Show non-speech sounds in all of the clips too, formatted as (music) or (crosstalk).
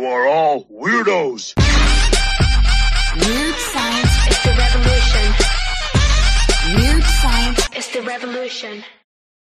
You are all weirdos. Weird science is the revolution. Weird science is the revolution.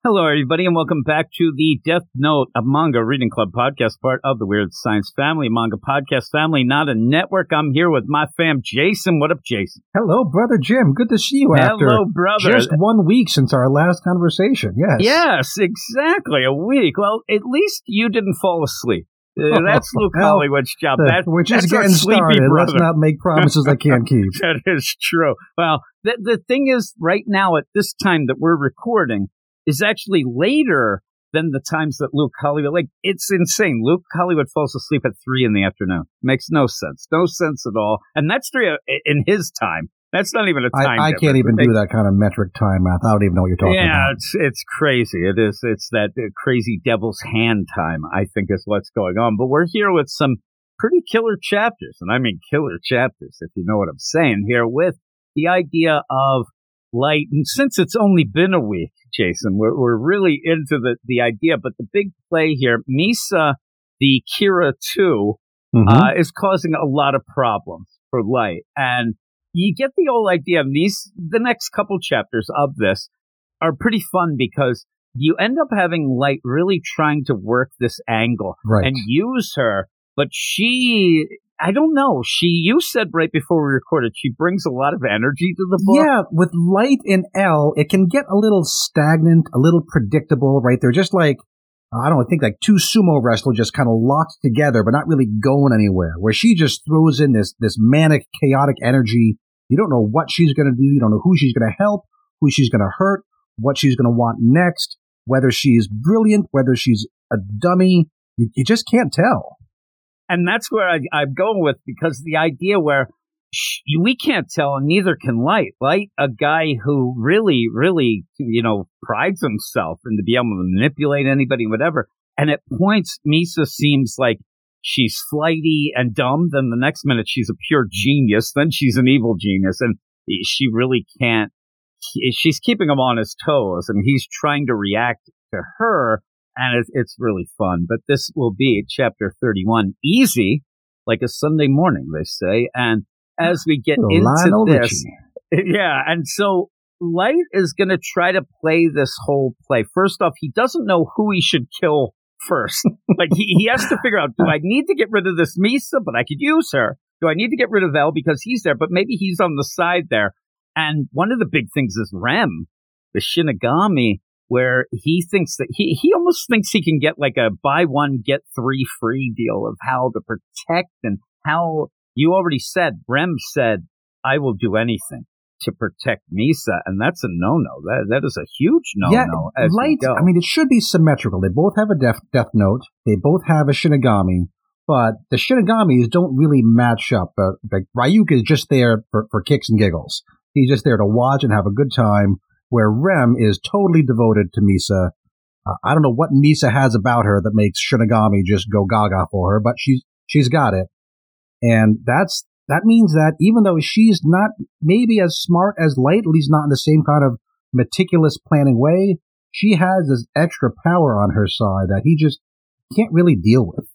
Hello, everybody, and welcome back to the Death Note, a manga reading club podcast, part of the Weird Science family, manga podcast family, not a network. I'm here with my fam, Jason. What up, Jason? Hello, brother Jim. Good to see you after Hello, brother. just one week since our last conversation. Yes. Yes, exactly. A week. Well, at least you didn't fall asleep. Uh, that's Luke Well, Hollywood's job. The- That, we're just getting started. Let's not make promises I can't keep. (laughs) that is true. Well, the the thing is, right now at this time that we're recording is actually later than the times that Luke Hollywood. Like it's insane. Luke Hollywood falls asleep at three in the afternoon. Makes no sense. No sense at all. And that's three uh, in his time. That's not even a time. I, I can't even do that kind of metric time math. I don't even know what you're talking Yeah, about. Yeah, it's it's crazy. It is. It's that uh, crazy devil's hand time. I think is what's going on. But we're here with some pretty killer chapters, and I mean killer chapters, if you know what I'm saying. Here with the idea of light, and since it's only been a week, Jason, we're we're really into the the idea. But the big play here, Misa, the Kira two, Mhm. uh, is causing a lot of problems for light. And you get the whole idea of these, the next couple chapters of this are pretty fun because you end up having light really trying to work this angle right. and use her, but she, I don't know, she, you said right before we recorded, she brings a lot of energy to the book. yeah, with light and L, it can get a little stagnant, a little predictable, right? They're just like, Uh, I don't think like two sumo wrestlers just kind of locked together, but not really going anywhere. Where she just throws in this, this manic, chaotic energy. You don't know what she's going to do. You don't know who she's going to help, who she's going to hurt, what she's going to want next, whether she's brilliant, whether she's a dummy. You, you just can't tell. and that's where I, I'm going with because the idea where we can't tell, and neither can Light. Light, a guy who really, really, you know, prides himself in to be able to manipulate anybody, whatever. And at points, Misa seems like she's flighty and dumb. Then the next minute, she's a pure genius. Then she's an evil genius, and she really can't. She's keeping him on his toes, and he's trying to react to her and it's, it's really fun. But this will be chapter 31, easy, like a Sunday morning, they say. And as we get into this, (laughs) yeah, and so Light is going to try to play this whole play. First off, he doesn't know who he should kill first. (laughs) like he, he has to figure out, do I need to get rid of this Misa, but I could use her? Do I need to get rid of L because he's there, but maybe he's on the side there? And one of the big things is Rem, the Shinigami, where he thinks that he, he almost thinks he can get like a buy one, get three free deal of how to protect and how you already said, Rem said, I will do anything to protect Misa. And that's a no no. That, that is a huge no-no. we light. I mean, it should be symmetrical. They both have a death death note. They both have a Shinigami, but the Shinigamis don't really match up. Uh, like Ryuk is just there for, for kicks and giggles. He's just there to watch and have a good time. Where Rem is totally devoted to Misa. Uh, I don't know what Misa has about her that makes Shinigami just go gaga for her, but she's she's got it, and that's that means that even though she's not maybe as smart as Light, at least not in the same kind of meticulous planning way, she has this extra power on her side that he just can't really deal with.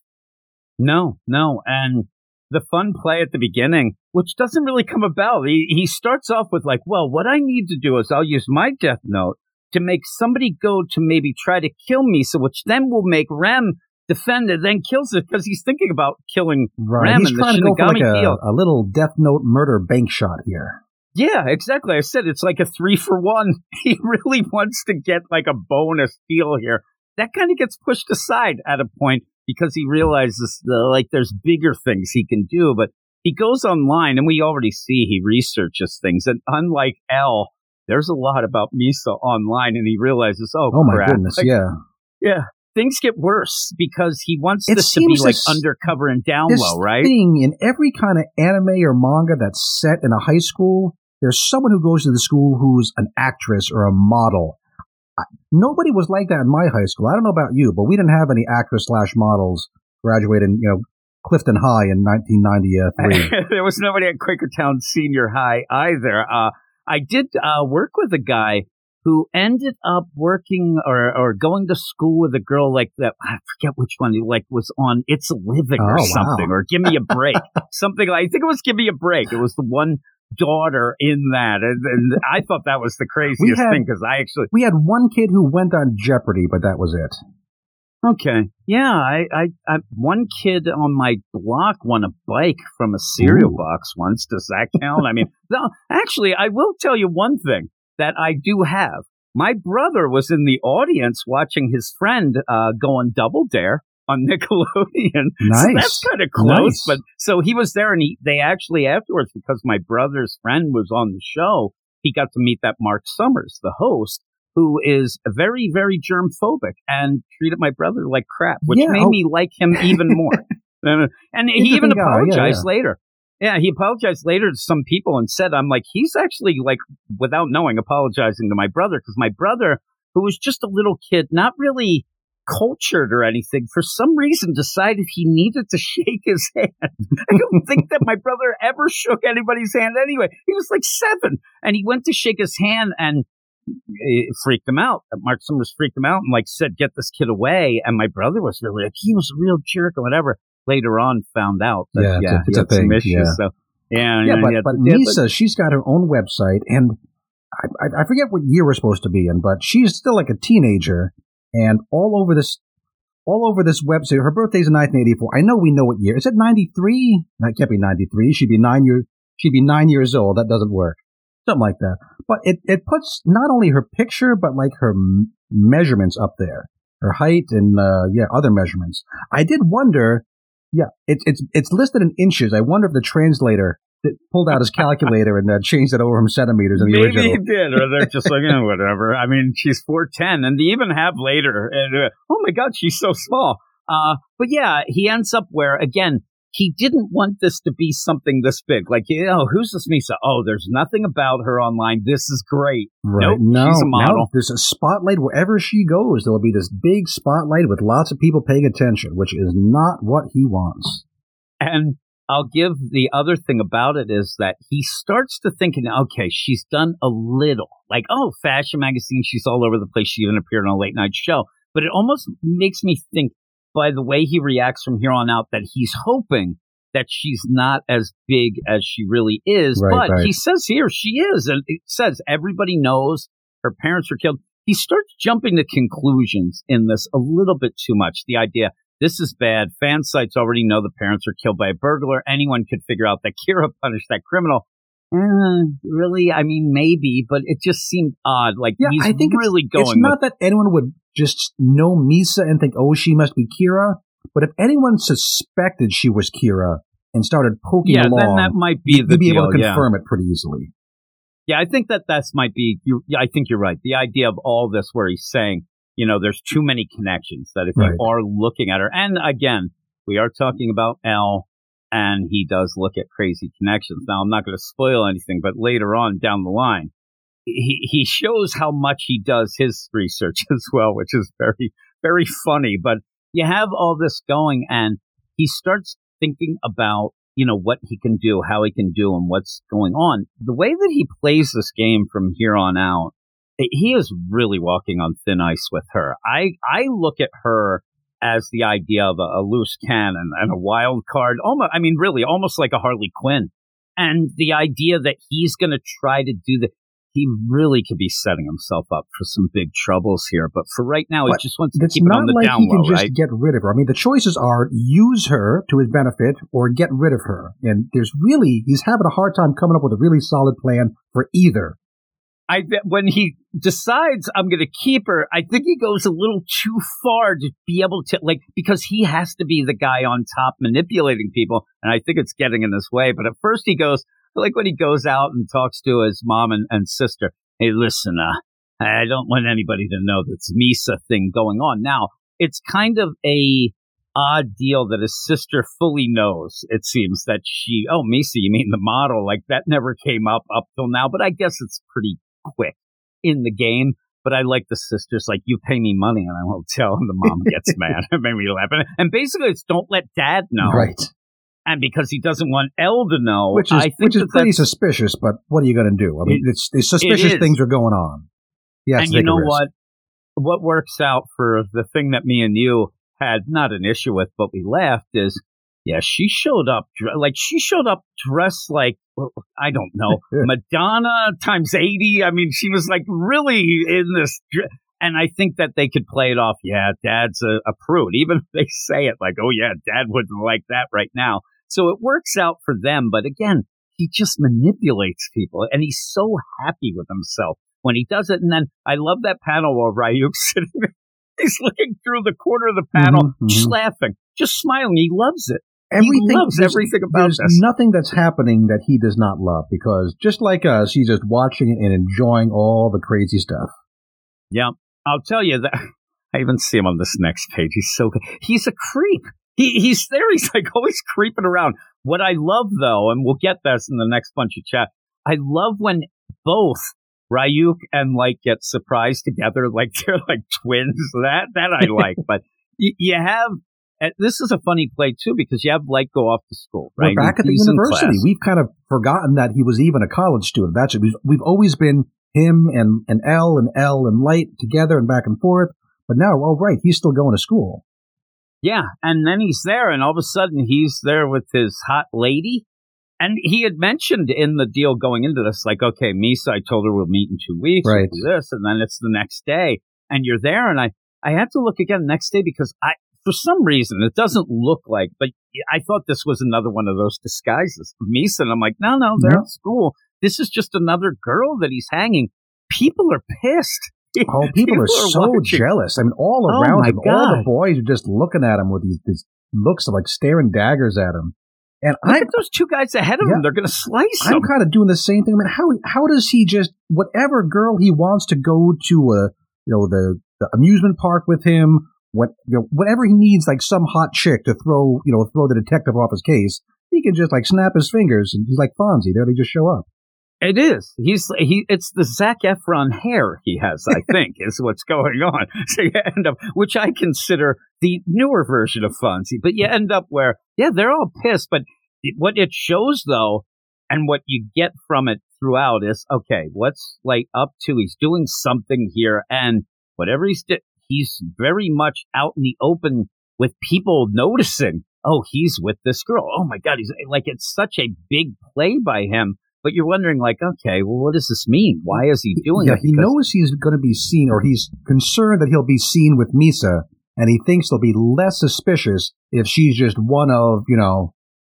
No, no. And the fun play at the beginning, which doesn't really come about, he, he starts off with like, well, what I need to do is I'll use my death note to make somebody go to maybe try to kill Misa, which then will make Rem defend it, then kills it because he's thinking about killing Right. He's and the trying to go for like a, deal. a little Death Note murder bank shot here. Yeah, exactly. I said it's like a three for one. (laughs) He really wants to get like a bonus deal here. That kind of gets pushed aside at a point because he realizes the, like there's bigger things he can do. But he goes online and we already see he researches things. And unlike L, there's a lot about Misa online and he realizes, oh, Oh my crap. goodness, Like, yeah. yeah. Things get worse because he wants It this to be like undercover and down low, right? thing in every kind of anime or manga that's set in a high school, there's someone who goes to the school who's an actress or a model. I, nobody was like that in my high school. I don't know about you, but we didn't have any actress slash models graduating, you know, Clifton High in 1993. (laughs) there was nobody at Quakertown Senior High either. Uh, I did uh, work with a guy who ended up working or, or going to school with a girl like that. I forget which one. Like was on It's a Living or Oh, wow. something, or Give Me a Break, (laughs) something. Like, I think it was Give Me a Break. It was the one daughter in that, and, and I thought that was the craziest had- thing because I actually We had one kid who went on Jeopardy, but that was it. okay, yeah. I, I, I one kid on my block won a bike from a cereal Ooh. box once. Does that count? I mean, (laughs) no. Actually, I will tell you one thing that I do have. My brother was in the audience watching his friend uh, go on Double Dare on (laughs) Nickelodeon. So Nice. that's kind of close. Nice. But so he was there, and he they actually afterwards because my brother's friend was on the show, he got to meet that Mark Summers, the host, who is very very germ phobic and treated my brother like crap, which Yeah, made oh. me like him even more. (laughs) And he even guy, yeah, apologized yeah. later. Yeah, he apologized later to some people and said, I'm like, he's actually like, without knowing, apologizing to my brother because my brother, who was just a little kid, not really cultured or anything, for some reason decided he needed to (laughs) shake his hand. I don't think that my brother ever shook anybody's hand anyway. He was like seven and he went to shake his hand and it freaked him out. Mark Summers freaked him out and like said, get this kid away. And my brother was really like, he was a real jerk or whatever. Later on found out that, Yeah, yeah, it's a- it's a thing, issues. yeah. So, yeah, Yeah, but, but yeah, Misa, she's got her own website, and I, I, I forget what year we're supposed to be in, but she's still like a teenager, and all over this, all over this website. Her birthday's in 1984. I know we know what year. Is it 93? That can't be 93. She'd be nine years. She'd be nine years old. That doesn't work. Something like that. But it it puts not only her picture, but like her m- measurements up there, her height and uh, yeah, other measurements. I did wonder. Yeah, it's it's it's listed in inches. I wonder if the translator that pulled out his calculator and uh, changed it over from centimeters in the Maybe he did, or they're just like, eh, whatever. I mean, she's four ten, and they even have later. And, uh, oh my God, she's so small. Uh, but yeah, he ends up where again he didn't want this to be something this big. Like, you know, who's this Misa? Oh, there's nothing about her online. This is great. Right? Nope, no, she's a model. no. There's a spotlight wherever she goes. There'll be this big spotlight with lots of people paying attention, which is not what he wants. And I'll give the other thing about it is that he starts to thinking, okay, she's done a little. Like, oh, fashion magazine, she's all over the place. She even appeared on a late night show. But it almost makes me think by the way he reacts from here on out that he's hoping that she's not as big as she really is. Right, but right. he says here she is. And it says everybody knows her parents were killed. He starts jumping to conclusions in this a little bit too much. The idea, this is bad. Fan sites already know the parents were killed by a burglar. Anyone could figure out that Kira punished that criminal. Eh, really? I mean, maybe, but it just seemed odd. Like Yeah, he's I think it's- really going. It's not that anyone would just know Misa and think, oh, she must be Kira. But if anyone suspected she was Kira and started poking yeah, along, then that might be you'd be deal. able to yeah. confirm it pretty easily. Yeah, I think that that's might be. You, yeah, I think you're right. The idea of all this, where he's saying, you know, there's too many connections that if Right. you are looking at her, and again, we are talking about L, and he does look at crazy connections. Now, I'm not going to spoil anything, but later on down the line, he he shows how much he does his research (laughs) as well, which is very very funny. But you have all this going, and he starts thinking about you know what he can do, how he can do, and what's going on. The way that he plays this game from here on out, he is really walking on thin ice with her. I I look at her as the idea of a, a loose cannon and a wild card. Almost, I mean, really, almost like a Harley Quinn. And the idea that he's going to try to do that, he really could be setting himself up for some big troubles here. But for right now, But he just wants to keep it on the like down he can low, just get rid of her. I mean, the choices are use her to his benefit or get rid of her. And there's really, he's having a hard time coming up with a really solid plan for either. I when he decides I'm going to keep her, I think he goes a little too far to be able to like because he has to be the guy on top manipulating people, and I think it's getting in his way. But at first he goes like when he goes out and talks to his mom and, and sister. Hey, listen, uh, I don't want anybody to know this Misa thing going on. Now it's kind of a odd deal that his sister fully knows. It seems that she, oh, Misa, you mean the model? Like that never came up up till now, but I guess it's pretty quick in the game. But I like the sisters, like, you pay me money and I won't (laughs) tell. And the mom gets (laughs) mad. It made me laugh. And, and basically, it's don't let dad know. Right. And because he doesn't want L to know, Which is, I think which is pretty suspicious, but what are you going to do? I mean, It- it's, it's suspicious is. things are going on. Has and you know what? What works out for the thing that me and you had not an issue with, but we laughed is, yeah, she showed up like she showed up dressed like I don't know (laughs) Madonna times eighty. I mean, she was like really in this. And I think that they could play it off. Yeah, Dad's a, a prude. (laughs) Even if they say it like, "Oh yeah, Dad wouldn't like that right now." So it works out for them. But again, he just manipulates people, and he's so happy with himself when he does it. And then I love that panel where Ryuk's (laughs) sitting there. He's looking through the corner of the panel, Mhm, mhm. just laughing, just smiling. He loves it. Everything loves everything about there's this. nothing that's happening that he does not love because just like us, he's just watching it and enjoying all the crazy stuff. Yeah, I'll tell you that. (laughs) I even see him on this next page. He's so. He's a creep. He he's there. (laughs) He's like always creeping around. What I love though, and we'll get this in the next bunch of chat. I love when both Ryuk and Light get surprised together, like (laughs) they're like twins. That that I like. but you, you have. And This is a funny play too because you have Light go off to school, right? We're back at the He's university. We've kind of forgotten that he was even a college student. That's it. We've, we've always been him and, and L and L and Light together and back and forth. But now, oh right, he's still going to school. Yeah, and then he's there, and all of a sudden he's there with his hot lady. And he had mentioned in the deal going into this, like, okay, Misa, I told her we'll meet in two weeks, Right. this, and then it's the next day, and you're there, and I, I had to look again the next day because I, for some reason, it doesn't look like, but I thought this was another one of those disguises Misa, and I'm like, no, no, they're No. at school. This is just another girl that he's hanging. People are pissed. (laughs) Oh, people, are so watching. jealous. I mean, all Oh, around him, all the boys are just looking at him with these, these looks of like staring daggers at him. And Look I, at those two guys ahead of Yeah. him. They're going to slice I'm him. kind of doing the same thing. I mean, how how does he just whatever girl he wants to go to a you know the, the amusement park with him, what you know whatever he needs, like some hot chick to throw you know throw the detective off his case, he can just like snap his fingers and he's like Fonzie. There they just show up. It is. He's he. It's the Zac Efron hair he has. I (laughs) think is what's going on. (laughs) So you end up, which I consider the newer version of Fonzie. But you end up where, yeah, they're all pissed. But what it shows though, and what you get from it throughout is okay. What's like up to? He's doing something here, and whatever he's di- he's very much out in the open with people noticing. Oh, he's with this girl. Oh my God, he's like it's such a big play by him. But you're wondering, like, okay, well, what does this mean? Why is he doing yeah, it? he Because- knows he's going to be seen, or he's concerned that he'll be seen with Misa, and he thinks they'll be less suspicious if she's just one of you know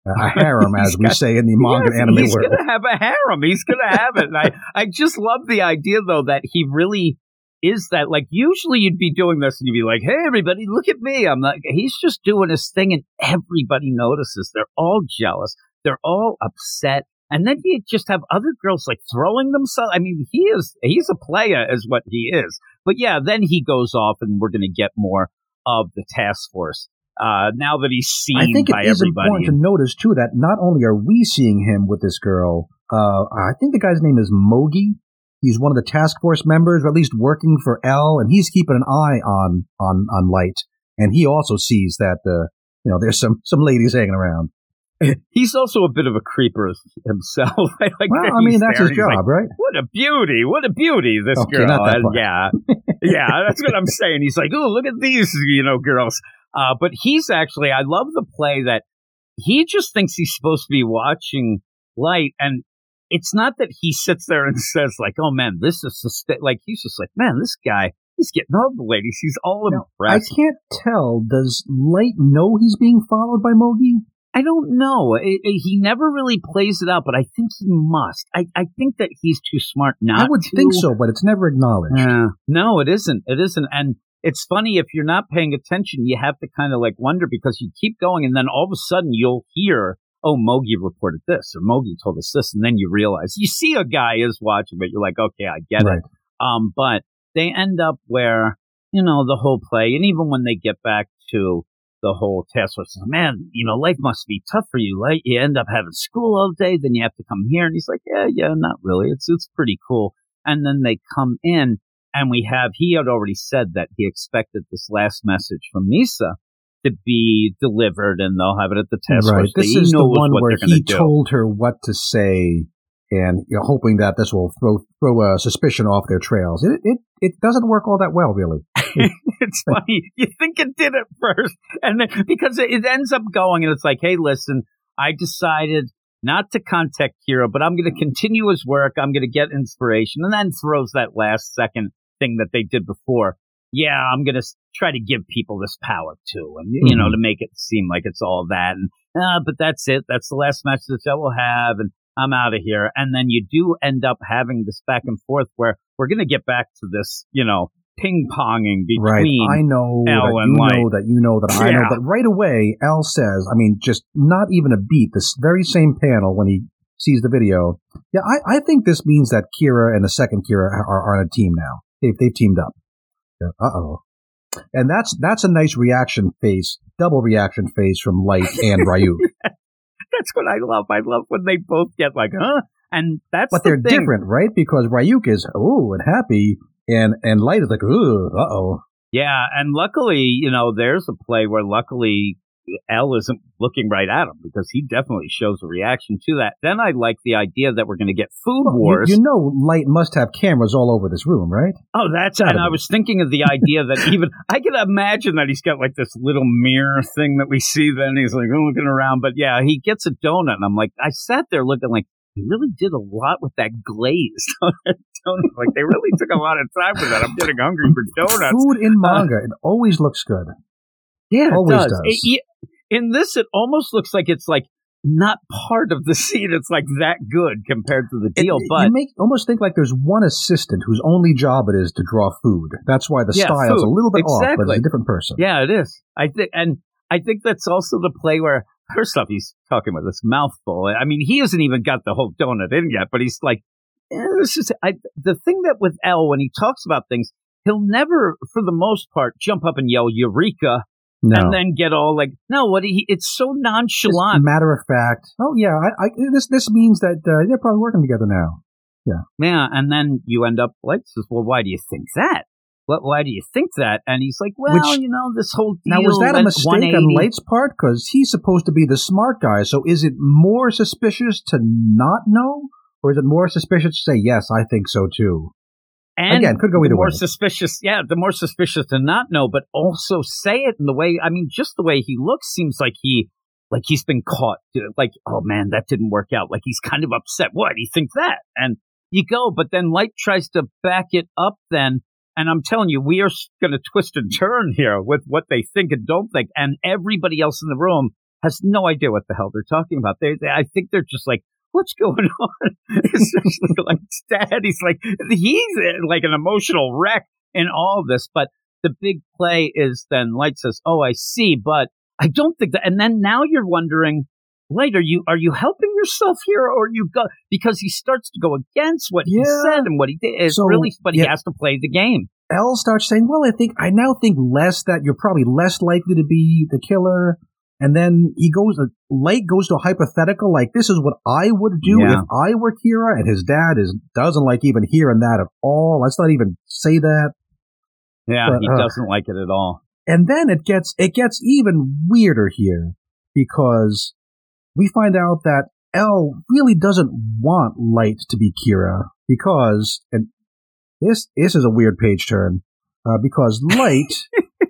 a (laughs) harem, as we got- say in the manga Yes, anime he's world. He's gonna have a harem. He's gonna have it. And I, I just love the idea though that he really is that. Like usually you'd be doing this and you'd be like, "Hey, everybody, look at me." I'm like, he's just doing his thing, and everybody notices. They're all jealous. They're all upset. And then you just have other girls like throwing themselves. I mean, he is, he's a player is what he is. But yeah, then he goes off and we're going to get more of the task force. Uh, now that he's seen I think by it is everybody. important to notice too that not only are we seeing him with this girl, uh, I think the guy's name is Mogi. He's one of the task force members, or at least working for L, and he's keeping an eye on on on Light, and he also sees that uh, you know there's some some ladies hanging around. (laughs) He's also a bit of a creeper himself. (laughs) I like Well, I mean that's there his job, like, right? what a beauty! What a beauty! This Okay, girl. And yeah, (laughs) yeah, that's what I'm saying. He's like, oh, look at these, you know, girls. Uh, but he's actually, I love the play that he just thinks he's supposed to be watching Light, and it's not that he sits there and (laughs) says like, oh man, this is susta-" like he's just like, man, this guy, he's getting all the ladies. He's all Now, impressed. I can't tell. Does Light know he's being followed by Mogi? I don't know. It, it- he never really plays it out, but I think he must. I, I think that he's too smart not I would to. think so, but it's never acknowledged. Uh, no, it isn't. It isn't. And it's funny if you're not paying attention, you have to kind of like wonder because you keep going, and then all of a sudden you'll hear, "Oh, Mogi reported this," or "Mogi told us this," and then you realize you see a guy is watching, but you're like, "Okay, I get Right. it." Um, but they end up where you know the whole play, and even when they get back to the whole task force, man, you know, life must be tough for you. Like you end up having school all day, then you have to come here, and he's like, "Yeah, yeah, not really. It's it's pretty cool." And then they come in and we have he had already said that he expected this last message from Misa to be delivered and they'll have it at the test. right. This is the one where he do. told her what to say, and you know, hoping that this will throw throw a suspicion off their trails. It it it doesn't work all that well, really. (laughs) it's funny. You think it did at first, and then because it, it ends up going, and it's like, hey, listen, I decided not to contact Kira, but I'm going to continue his work. I'm going to get inspiration, and then throws that last second thing that they did before. Yeah, I'm going to try to give people this power too, and you know, Mhm. to make it seem like it's all that. And uh, but that's it. That's the last match that I will have, and I'm out of here. And then you do end up having this back and forth where we're going to get back to this, you know, ping ponging Right. between. I know L that and you Light. know that you know that I know. Yeah. But right away, L says, I mean, just not even a beat. This very same panel when he sees the video. Yeah, I, I think this means that Kira and the second Kira are, are on a team now. They've, they've teamed up. Uh oh. And that's that's a nice reaction face, double reaction face from Light and Ryu. (laughs) That's what I love. I love when they both get like, huh? And that's but the they're thing. different, right? Because Ryuk is oh and happy, and and Light is like ooh, uh oh. Yeah, and luckily, you know, there's a play where luckily L isn't looking right at him because he definitely shows a reaction to that. Then I like the idea that we're going to get food You, wars. you know, Light must have cameras all over this room, right? oh, that's and I was thinking of the idea that even I can imagine that he's got like this little mirror thing that we see. Then he's like looking around, but yeah, he gets a donut. And I'm like, I sat there looking like he really did a lot with that glaze on (laughs) that donut. Like they really took a lot of time with that. I'm getting hungry for donuts. Food in (laughs) uh, manga, it always looks good. Yeah, it Always does. does. It- in this, it almost looks like it's like not part of the (laughs) scene. It's like that good compared to the deal. it- but you make almost think like there's one assistant whose only job it is to draw food. That's why the Yeah, style's food. a little bit off, but it's a different person. yeah, it is. I think, and I think that's also the play where (laughs) first off he's talking with this mouthful. I mean, he hasn't even got the whole donut in yet, but he's like, eh, this is I, the thing that with L when he talks about things. He'll never, for the most part, jump up and yell "Eureka" No. and then get all like, "No, what?" He, it's so nonchalant. matter of fact. Oh yeah, I, I, this this means that uh, they're probably working together now. Yeah, Yeah, and then you end up like says, "Well, why do you think that? What? Why do you think that?" And he's like, "Well, Which- you know, this whole deal Now was that a mistake on Light's part? Because he's supposed to be the smart guy. So is it more suspicious to not know, or is it more suspicious to say yes? I think so too. And Again, could go the either more way. suspicious, yeah, the more suspicious to not know, but also say it in the way. I mean, just the way he looks seems like he, like he's been caught. Uh, like, oh man, that didn't work out. Like he's kind of upset. What? You think that? And you go, but then Light tries to back it up. Then, and I'm telling you, we are going to twist and turn here with what they think and don't think, and everybody else in the room has no idea what the hell they're talking about. They, they I think they're just like. What's going (laughs) on? Especially like Dad, he's like he's uh, like an emotional wreck in all of this. But the big play is then Light says, "Oh, I see, but I don't think that." And then now you're wondering, Light, are you are you helping yourself here, or you go because he starts to go against what he said and what he did? It's So, really, but he has to play the game. L starts saying, "Well, I think I now think less that you're probably less likely to be the killer." And then he goes, Light goes to a hypothetical, like this is what I would do Yeah. if I were Kira, and his dad is doesn't like even hearing that at all. Let's not even say that. Yeah, But, he uh, doesn't like it at all. And then it gets it gets even weirder here because we find out that L really doesn't want Light to be Kira because and this this is a weird page turn uh, because (laughs) Light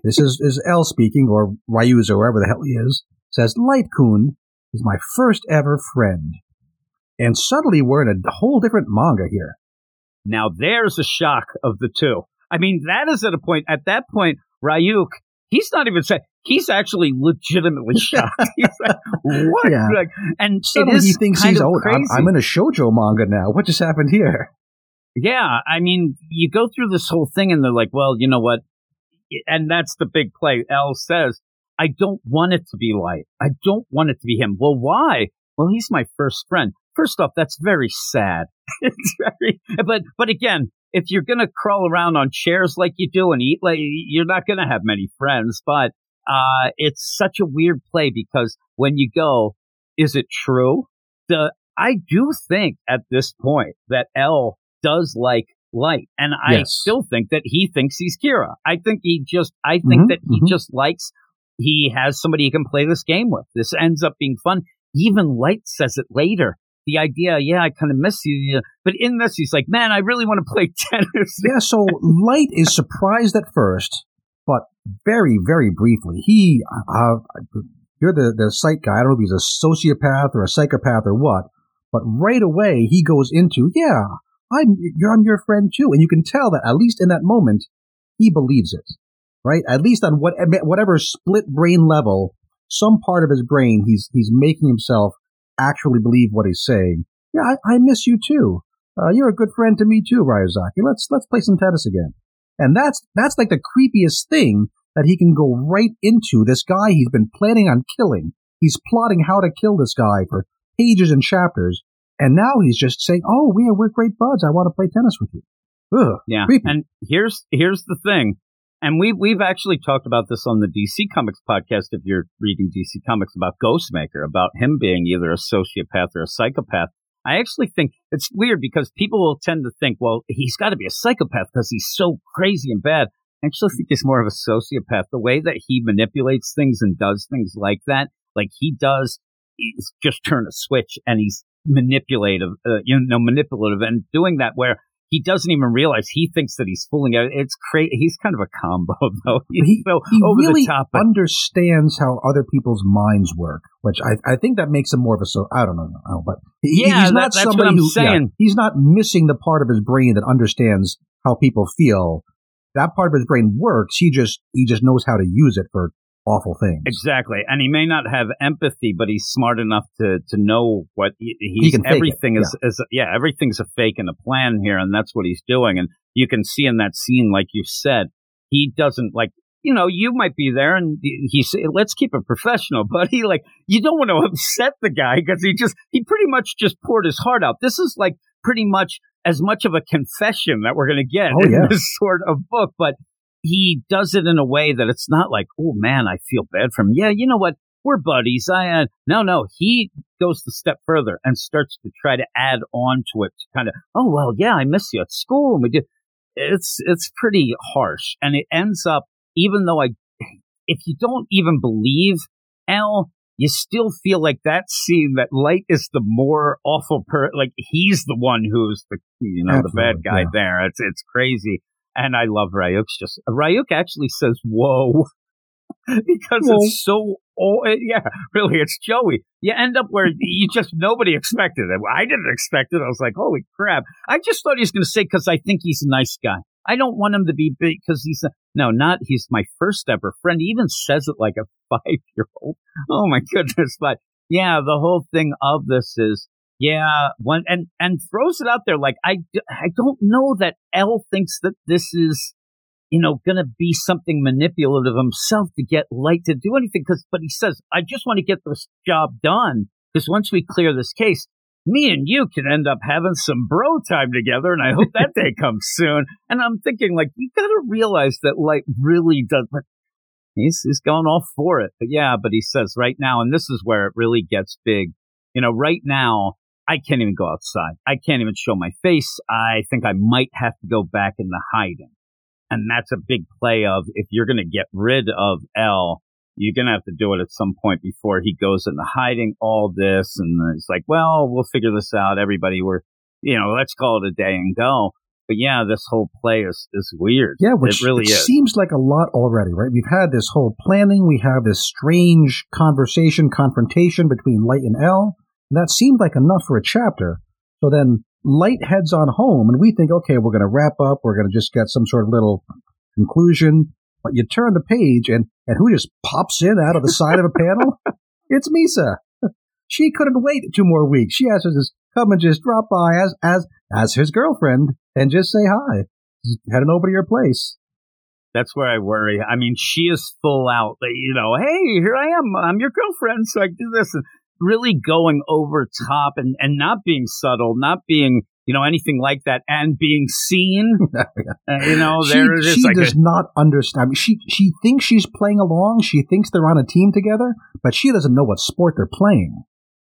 this is is L speaking or Ryuza or wherever the hell he is says Light Kun is my first ever friend and suddenly we're in a whole different manga here. Now there's a shock of the two. I mean, that is at a point. At that point, Ryuk, he's not even saying. He's actually legitimately (laughs) shocked. He's like, "What?" Yeah. Like, and Suddenly he thinks he's oh. I'm, I'm in a shojo manga now. What just happened here? Yeah, I mean, you go through this whole thing, and they're like, "Well, you know what?" And that's the big play. L says, "I don't want it to be light. I don't want it to be him." Well, why? Well, he's my first friend. First off, that's very sad. (laughs) it's very, but but again, if you're gonna crawl around on chairs like you do and eat like you're not gonna have many friends. But uh, it's such a weird play because when you go, is it true? The I do think at this point that L does like light, and I Yes. still think that he thinks he's Kira. I think he just, I think Mhm, that he mhm. just likes. He has somebody he can play this game with. This ends up being fun. Even Light says it later. the idea, yeah, I kind of miss you. But in this, he's like, man, I really want to play (laughs) tennis. Yeah, so Light is surprised at first, but very, very briefly. He, uh, you're the, the psych guy. I don't know if he's a sociopath or a psychopath or what, but right away he goes into, yeah, I'm, you're, I'm your friend too. And you can tell that at least in that moment, he believes it, right? At least on what, whatever split brain level, some part of his brain, he's, he's making himself actually believe what he's saying. Yeah, I, I miss you too. Uh, you're a good friend to me too, Ryuzaki. Let's, let's play some tennis again. And that's, that's like the creepiest thing that he can go right into this guy he's been planning on killing. He's plotting how to kill this guy for pages and chapters. And now he's just saying, "Oh, we are we're great buds. I want to play tennis with you." Ugh, yeah. creepy. And here's here's the thing, and we we've actually talked about this on the DC Comics podcast. If you're reading DC Comics about Ghostmaker, about him being either a sociopath or a psychopath. I actually think it's weird because people will tend to think, well, he's got to be a psychopath because he's so crazy and bad. I actually think he's more of a sociopath. The way that he manipulates things and does things like that, like he does, he's just turn a switch and he's manipulative, uh, you know, manipulative and doing that where he doesn't even realize he thinks that he's fooling. It's crazy. He's kind of a combo (laughs) though. He's he, so he over really the top. understands how other people's minds work, which I, I think that makes him more of a so I don't know, I don't but he, Yeah, he's not what somebody I'm who yeah, saying. he's not missing the part of his brain that understands how people feel. That part of his brain works. He just he just knows how to use it for awful things. Exactly, and he may not have empathy, but he's smart enough to to know what he, he's. can everything is, is yeah, everything's a fake and a plan here, and that's what he's doing. And you can see in that scene, like you said, he doesn't like. You know, you might be there, and he said, "Let's keep it professional." (laughs) But he like, you don't want to upset the guy because he just he pretty much just poured his heart out. This is like pretty much as much of a confession that we're going to get Oh, in yeah. this (laughs) sort of book, but he does it in a way that it's not like, oh man, I feel bad for him. Yeah, you know what? We're buddies. I uh, no, no. He goes the step further and starts to try to add on to it. To Kind of, oh well, yeah, I miss you at school, and we did. It's it's pretty harsh, and it ends up. Even though I, if you don't even believe L, you still feel like that scene that Light is the more awful per. Like he's the one who's the you know the bad guy yeah. there. It's it's crazy. And I love Ryuk's just Ryuk actually says whoa (laughs) because Whoa. it's so oh yeah really it's Joey. You end up where you just nobody expected it. I didn't expect it. I was like holy crap. I just thought he was going to say because I think he's a nice guy. I don't want him to be big because he's a, no not he's my first ever friend. He even says it like a (laughs) five year old. Oh my goodness! But yeah, the whole thing of this is yeah, one and and throws it out there like I I don't know that L thinks that this is you know going to be something manipulative himself to get Light to do anything because but he says I just want to get this job done because once we clear this case. Me and you can end up having some bro time together, and I hope that (laughs) day comes soon. And I'm thinking, like, you got to realize that Light really does. But he's he's going all for it. But yeah, but he says right now, and this is where it really gets big. You know, right now I can't even go outside. I can't even show my face. I think I might have to go back into hiding. And that's a big play of if you're going to get rid of L, you're going to have to do it at some point before he goes into hiding all this. And it's like, well, we'll figure this out. Everybody, we're, you know, let's call it a day and go. But yeah, this whole play is, is weird. Yeah, which it really it seems like a lot already, right? We've had this whole planning, we have this strange conversation, confrontation between Light and L. That seemed like enough for a chapter. So then Light heads on home, and we think, okay, we're going to wrap up, we're going to just get some sort of little conclusion. But you turn the page, and, and who just pops in out of the side of a panel? (laughs) It's Misa. (laughs) She couldn't wait two more weeks. She has to just come and just drop by as as as his girlfriend and just say hi. Heading over to your place. That's where I worry. I mean, she is full out, you know, hey, here I am. I'm your girlfriend. So I do this and really going over top and, and not being subtle, not being, you know, anything like that and being seen. (laughs) Uh, you know, she there she like does a, not understand. I mean, she she thinks she's playing along. She thinks they're on a team together, but she doesn't know what sport they're playing.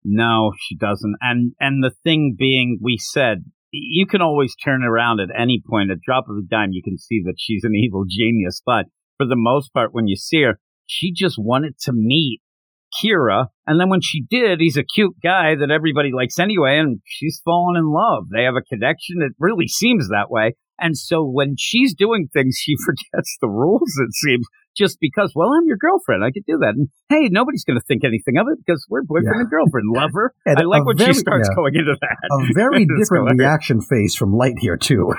no, she doesn't. And, and the thing being, we said, you can always turn around at any point, a drop of a dime, you can see that she's an (laughs) evil genius. But for the most part, when you see her, she just wanted to meet Kira. And then when she did, he's a cute guy that everybody likes anyway, and she's fallen in love. They have a connection. It really seems that way. And so when she's doing things, (laughs) she forgets the rules, it seems, just because, well, I'm your girlfriend. I could do that. And hey, nobody's going to think anything of it because we're boyfriend Yeah. and girlfriend. Lover. (laughs) And I like when very- she starts yeah. going into that. A very (laughs) different reaction face from Light here too.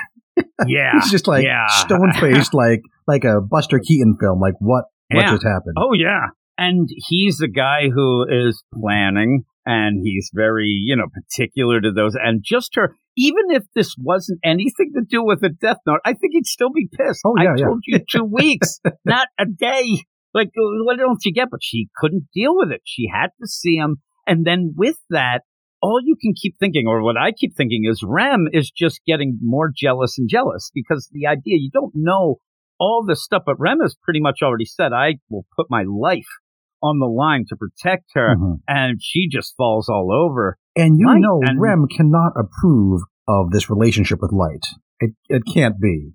Yeah. He's just like yeah. stone faced, like like a Buster Keaton film. Like what what just happened? Oh yeah. And he's a guy who is planning and he's very, you know, particular to those and just her even if this wasn't anything to do with a death note, I think he'd still be pissed. Oh, yeah, I yeah. told you two (laughs) weeks, not a day. Like what don't you get? But she couldn't deal with it. She had to see him. And then with that, all you can keep thinking, or what I keep thinking is Rem is just getting more jealous and jealous because the idea you don't know all this stuff, but Rem has pretty much already said, I will put my life on the line to protect her. Mhm. And she just falls all over. And you Right, know, and- Rem cannot approve of this relationship with Light. It it can't be.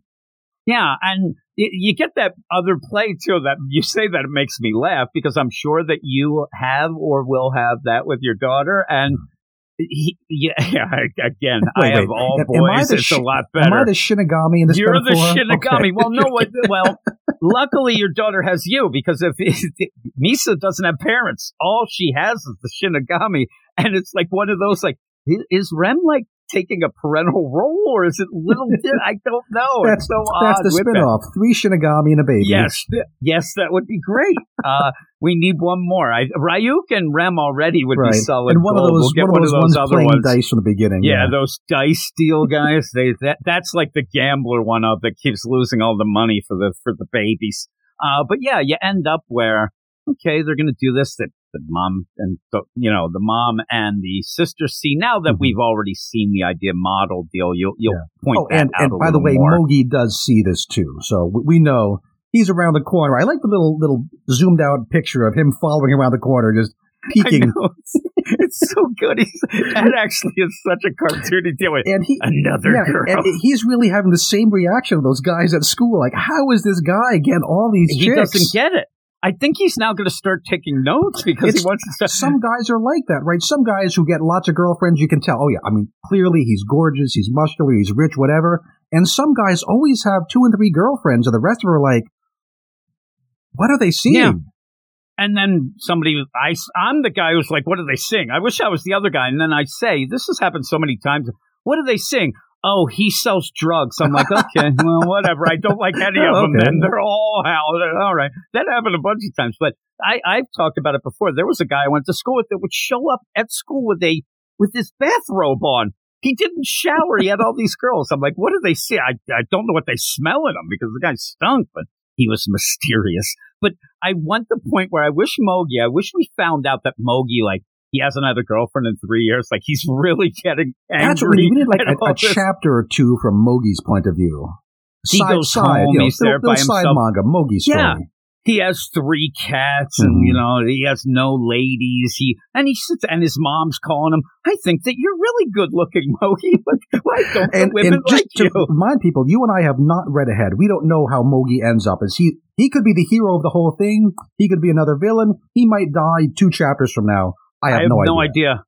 Yeah. And y- you get that other play too that you say that it makes me laugh because I'm sure that you have or will have that with your daughter. And he, yeah, (laughs) yeah, again, I have wait. all Am- am boys. It's sh- a lot Am better. I the Shinigami in this You're the? Shinigami. Okay. Well, no, (laughs) what, well, luckily your daughter has you because (laughs) if Misa doesn't have parents, all she has is the Shinigami, and it's like one of those like, is Rem like taking a parental (laughs) role or is it little? (laughs) Di- I don't know. That's, it's so that's odd. the with that. spin-off. Three Shinigami and a baby. Yes, yes, that would be great. Uh, we need one more. I, Ryuk and Rem already would right. be solid and one gold. of those we'll get one of those, ones other playing ones. dice from the beginning. Yeah, those dice deal guys. They that that's like the gambler one of that keeps losing all the money for the for the babies. Uh, but yeah, you end up where okay, they're going to do this. That the mom and the, you know the mom and the sister see now that Mhm. we've already seen the idea model deal. You'll you'll Yeah. point Oh, that and, out and by the way, more. Mogi does see this too, so we- know he's around the corner. I like the little little zoomed out picture of him following around the corner, just (laughs) peeking. it's, it's so good. He's, that actually is such a cartoony deal. With And he, another yeah, girl. and he's really having the same reaction of those guys at school. Like, how is this guy getting all these he chicks? doesn't get it. I think he's now going to start taking notes because It's- he wants to start. Some guys are like that, right? Some guys who get lots of girlfriends, you can tell, oh yeah, I mean, clearly he's gorgeous, he's muscular, he's rich, whatever. And some guys always have two and three girlfriends, and the rest of them are like, what are they seeing? Yeah. And then somebody, I, I'm the guy who's like, what do they sing? I wish I was the other guy. And then I say, this has happened so many times. What do they sing? Oh, he sells drugs. I'm like, okay, (laughs) well, whatever. I don't like any of oh, them. Okay. Then they're all how. All right, that happened a bunch of times. But I, I've talked about it before. There was a guy I went to school with that would show up at school with a with his bathrobe on. He didn't shower. He had all these girls. I'm like, what do they see? I, I don't know what they smell in him because the guy stunk, but he was (laughs) mysterious. But I want the point where I wish Mogi, I wish we found out that Mogi, like, he hasn't had a girlfriend in three years. Like, he's (laughs) really getting angry. We need. Like a, a chapter or two from Mogi's point of view. He goes home, you know, he's there by side himself. manga, Mogi story. Yeah. He has three cats, and Mhm. you know he has no ladies. He and he sits, and his mom's calling him. I think that you're really good looking, (laughs) Mogi. But why don't And, women and just like to you? remind people, you and I have not read ahead. We don't know how Mogi ends up. Is he? He could be the hero of the whole thing. He could be another villain. He might die two chapters from now. I have, no, idea.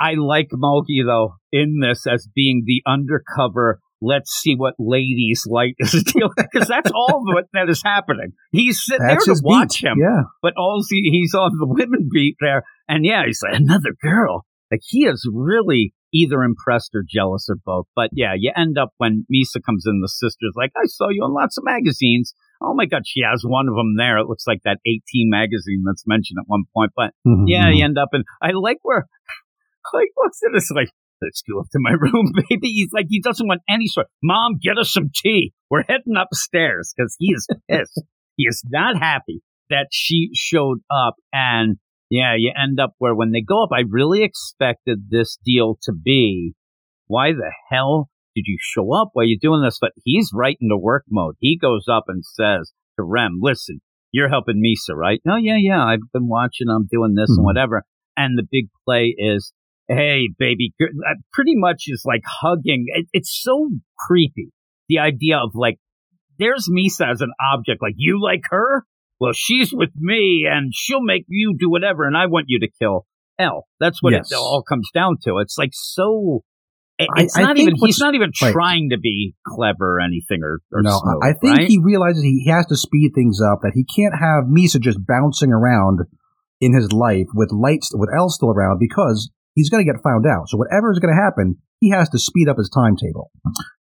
I like Mogi though in this as being the undercover. Let's see what ladies like is (laughs) deal because that's all what that is happening. He's sitting That's there to watch beat. him, Yeah. but all he, he's on the women beat there, and yeah, he's like another girl. Like he is really either impressed or jealous or both. But yeah, you end up when Misa comes in, the sister's like, I saw you in lots of magazines. Oh my God, she has one of them there. It looks like that 18 magazine that's mentioned at one point. But Mhm. yeah, you end up in. I like where, (laughs) like, what's it? It's like, let's go up to my (laughs) room, baby. He's like, he doesn't want any sort. Mom, get us some tea. We're heading upstairs because he is pissed. he is not happy that she showed up. And yeah, you end up where when they go up, I really expected this deal to be, why the hell did you show up? Why are you doing this? But he's right into work mode. He goes up and says to Rem, listen, you're helping Misa, right? No, yeah, yeah. I've been watching. I'm doing this Mhm. and whatever. And the big play is, hey, baby, pretty much is like hugging. It, it's so creepy. The idea of like, there's Misa as an object. Like, you like her? well, she's with me and she'll make you do whatever, and I want you to kill L. That's what Yes. it all comes down to. It's like so. It- I- It's I not think even. He's not even right. trying to be clever or anything or, or no, smooth, I I think right? he realizes he has to speed things up. That he can't have Misa just bouncing around in his life with lights with L still around because he's going to get found out. So whatever is going to happen, he has to speed up his timetable.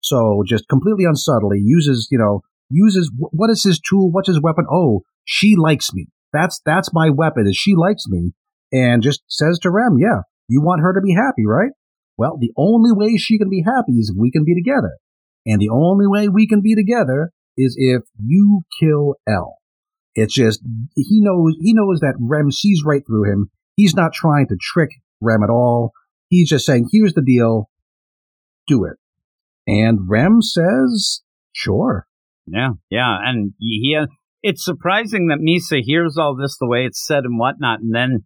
So just completely unsubtly uses you know uses what is his tool? What's his weapon? Oh, she likes me. That's that's my weapon. Is she likes me, and just says to Rem, yeah, you want her to be happy, right? Well, the only way she can be happy is if we can be together. And the only way we can be together is if you kill L. It's just, he knows, he knows that Rem sees right through him. He's not trying to trick Rem at all. He's just saying, here's the deal. Do it. And Rem says, sure. Yeah, yeah, and he. It's surprising that Misa hears all this the way it's said and whatnot, and then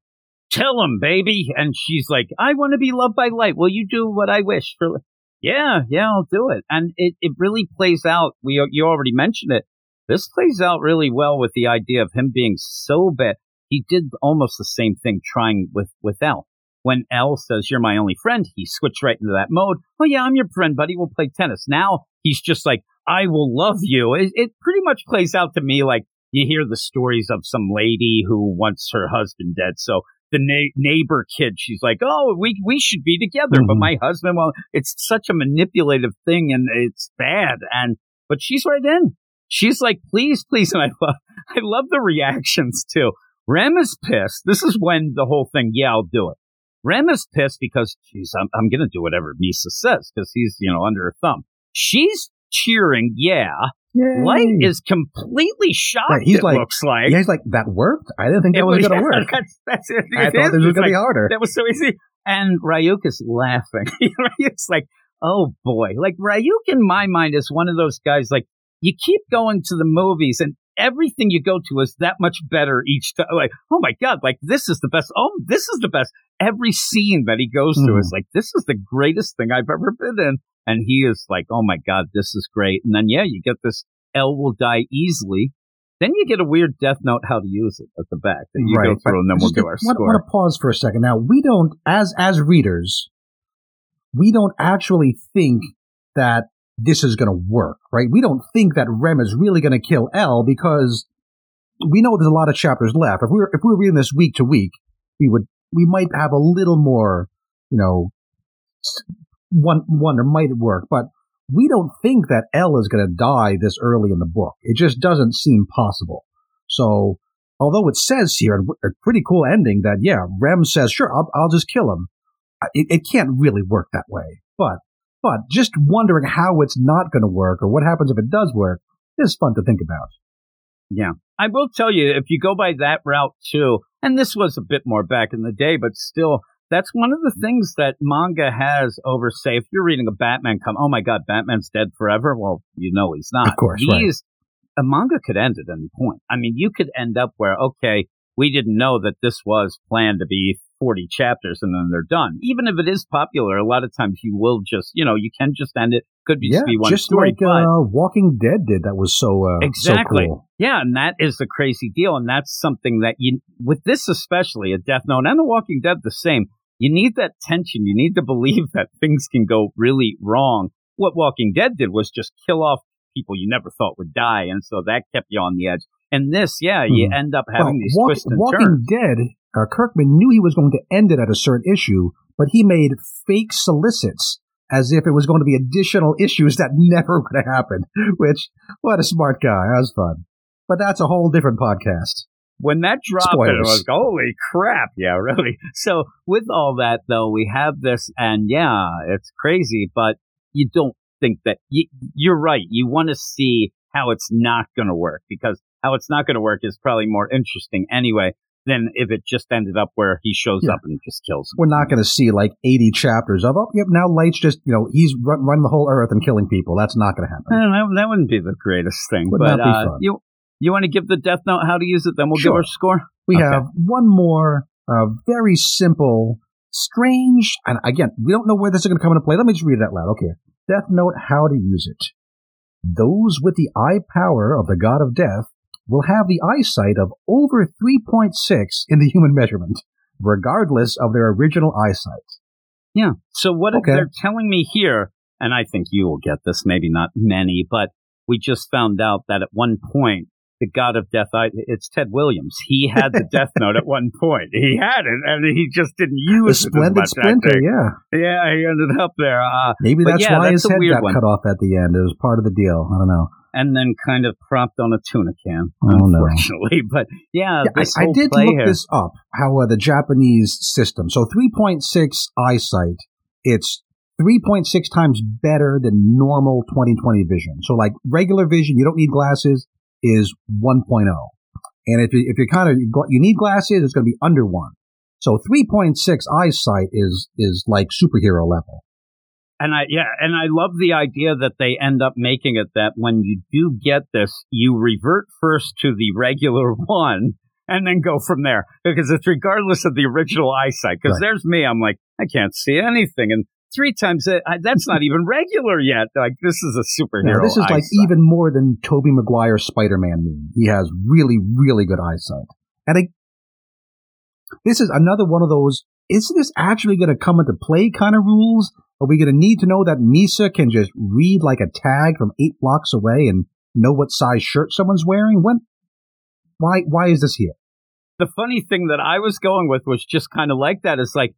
tell him, baby. And she's like, "I want to be loved by light. Will you do what I wish for?" Yeah, yeah, I'll do it. And it it really plays out. We you already mentioned it. This plays out really well with the idea of him being so bad. He did almost the same thing trying with with L. When L says, "You're my only friend," he switched right into that mode. Oh yeah, I'm your friend, buddy. We'll play tennis. Now he's just like, I will love you. It, it pretty much plays out to me like you hear the stories of some lady who wants her husband dead. So the na- neighbor kid, she's like, oh, we we should be together, but Mhm. my husband, well, it's such a manipulative thing and it's bad. And but she's right in. She's like, please, please, (laughs) and I love, I love the reactions too. Rem is pissed. This is when the whole thing, yeah, I'll do it. Rem is pissed because, geez, I'm, I'm going to do whatever Misa says because he's, you know, under her thumb. She's cheering, yeah. Light is completely shocked. Right, he's it like- looks like. Yeah, he's like, that worked? I didn't think that It was going to yeah, work. That's, that's it. I It thought is. this was going to be harder. That was so easy. And Ryuk is laughing. (laughs) Ryuk's like, oh boy. Like Ryuk in my mind is one of those guys like you keep going to the movies and everything you go to is that much better each time. Like, oh my God, like this is the best. Oh, this is the best. Every scene that he goes to Mhm. is like, this is the greatest thing I've ever been in. And he is like, oh my God, this is great. And then, yeah, you get this L will die easily. Then you get a weird death note how to use it at the back that you go Right, through, and then we'll do our want, score. want to pause for a second. Now, we don't, as as readers, we don't actually think that this is going to work, right? We don't think that Rem is really going to kill L because we know there's a lot of chapters left. If we were if we were reading this week to week, we would we might have a little more, you know, one wonder might it work, but we don't think that L is going to die this early in the book. It just doesn't seem possible. So, although it says here a pretty cool ending that yeah, Rem says sure, I'll, I'll just kill him. Uh, it, it can't really work that way. But but just wondering how it's not going to work or what happens if it does work is fun to think about. Yeah. I will tell you, if you go by that route too, and this was a bit more back in the day, but still, that's one of the things that manga has over, say, if you're reading a Batman come, oh my God, Batman's dead forever. Well, you know he's not. Of course, right. A manga could end at any point. I mean, you could end up where, okay, we didn't know that this was planned to be 40 chapters and then they're done. Even if it is popular, a lot of times you will just, you know, you can just end it. Could be yeah, just be one just story. like uh, Walking Dead did. That was so uh, Exactly. So cool. Yeah, and that is the crazy deal, and that's something that you, with this especially, a Death Note and The Walking Dead, the same. You need that tension. You need to believe that things can go really wrong. What Walking Dead did was just kill off people you never thought would die, and so that kept you on the edge. And this, yeah, you end up having Well, these Walk- twists and Walking turns. Dead, uh, Kirkman knew he was going to end it at a certain issue, but he made fake solicits as if it was going to be additional (laughs) issues that never would have happened. Which, what a smart guy. That was fun. But that's a whole different podcast. When that dropped, Spoilers. it was holy crap. Yeah, (laughs) really. So with all that though, we have this, and yeah, it's crazy, but you don't think that you, you're right. You want to see how it's not going to work because how it's not going to work is probably more interesting anyway than if it just ended up where he shows Yeah. up and just kills him. We're not going to see like 80 chapters of, oh, yep, now Light's just, you know, he's run, running the whole earth and killing people. That's not going to happen. That, wouldn't be the greatest thing, Would but uh, fun. you you want to give the Death Note how to use it? Then we'll give our score. We Okay. have one more uh, very simple, strange, and again, we don't know where this is going to come into play. Let me just read it out loud. Okay. Death Note, how to use it. Those with the eye power of the god of death will have the eyesight of over 3.6 in the human measurement, regardless of their original eyesight. Yeah. So what Okay. they're telling me here, and I think you will get this, maybe not many, but we just found out that at one point, the god of death, I, it's Ted Williams. He had the death note at one point. He had it, and he just didn't The use it as splendid much, splinter, yeah. Yeah, he ended up there. Uh, Maybe that's yeah, why that's his head got one. cut off at the end. It was part of the deal. I don't know. and then kind of propped on a tuna can, Oh, no. unfortunately. (laughs) But yeah, Yeah, I, I did look here. this up, how uh, the Japanese system. So 3.6 eyesight, it's 3.6 times better than normal 2020 vision. So like regular vision, you don't need glasses, is 1.0. And if you, if you're kind of, you need glasses, it's going to be under one. So 3.6 eyesight is, is like superhero level. And I yeah, and I love the idea that they end up making it that when you do get this, you revert first to the regular (laughs) one and then go from there because it's regardless of the original eyesight. Because Right. there's me, I'm like I can't see anything, and three times it, I, that's not even regular yet. Like this is a superhero. Now, this is like eyesight. even more than Tobey Maguire's Spider-Man meme. He has really, really good eyesight. And I, this is another one of those, is this actually going to come into play kind of rules? Are we going to need to know that Misa can just read like a tag from eight blocks away and know what size shirt someone's wearing? When, why, why is this here? the funny thing that I was going with was just kind of like that. Is like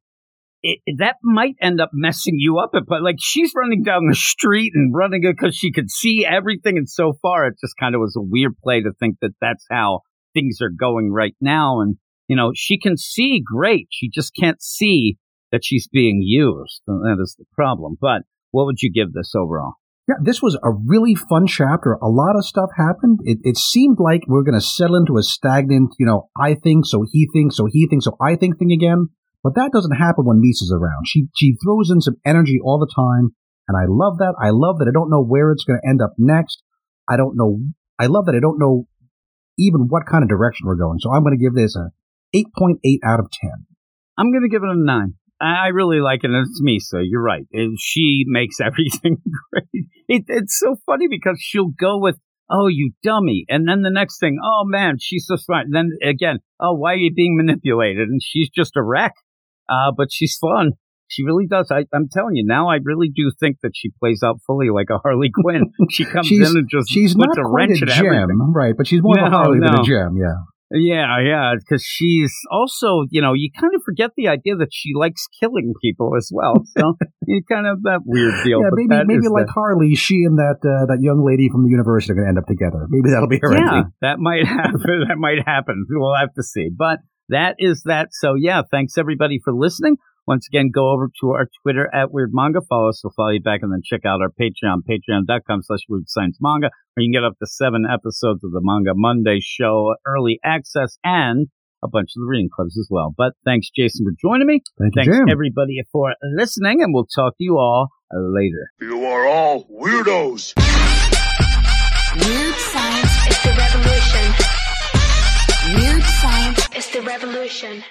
it, that might end up messing you up, but like she's running down the street and running because she could see everything, and so far it just kind of was a weird play to think that that's how things are going right now. And you know, she can see great, she just can't see that she's being used. And that is the problem. But what would you give this overall? Yeah, this was a really fun chapter. A lot of stuff happened. It, it seemed like we are going to settle into a stagnant, you know, I think, so he thinks, so he thinks, so I think thing again. But that doesn't happen when Misa's around. She, she throws in some energy all the time. And I love that. I love that I don't know where it's going to end up next. I don't know. I love that I don't know even what kind of direction we're going. So I'm going to give this a 8.8 out of 10. I'm going to give it a nine. I I really like it. And it's Misa. You're right. And she makes (laughs) everything great. It, it's so funny because she'll go with, oh, you dummy. And then the next thing, oh, man, she's so smart. And then again, oh, why are you being manipulated? And she's just a wreck. Uh, but she's fun. She really does. I, I'm telling you now, I really do think that she plays out fully like a Harley (laughs) Quinn. She comes in and just She's puts not a wrench a everything. gem, right? But she's more of a No, Harley than a gem, yeah. Yeah, yeah, because she's also, you know, you kind of forget the idea that she likes killing people as well. So (laughs) you kind of that weird deal. Yeah, but maybe that maybe like the- Harley, she and that uh, that young lady from the university are going to end up together. Maybe that'll be her yeah, ending. that might (laughs) happen. that might happen. We'll have to see. But that is that. So yeah, thanks everybody for listening. Once again, go over to our Twitter at Weird Manga. Follow us. We'll follow you back and then check out our Patreon, patreon.com slash Weird Science Manga, where you can get up to seven episodes of the Manga Monday show, early access, and a bunch of the reading clubs as well. But thanks, Jason, for joining me. Thank you, Thanks, Jim. everybody, for listening, and we'll talk to you all later. You are all weirdos. Weird science is the revolution. Weird science is the revolution.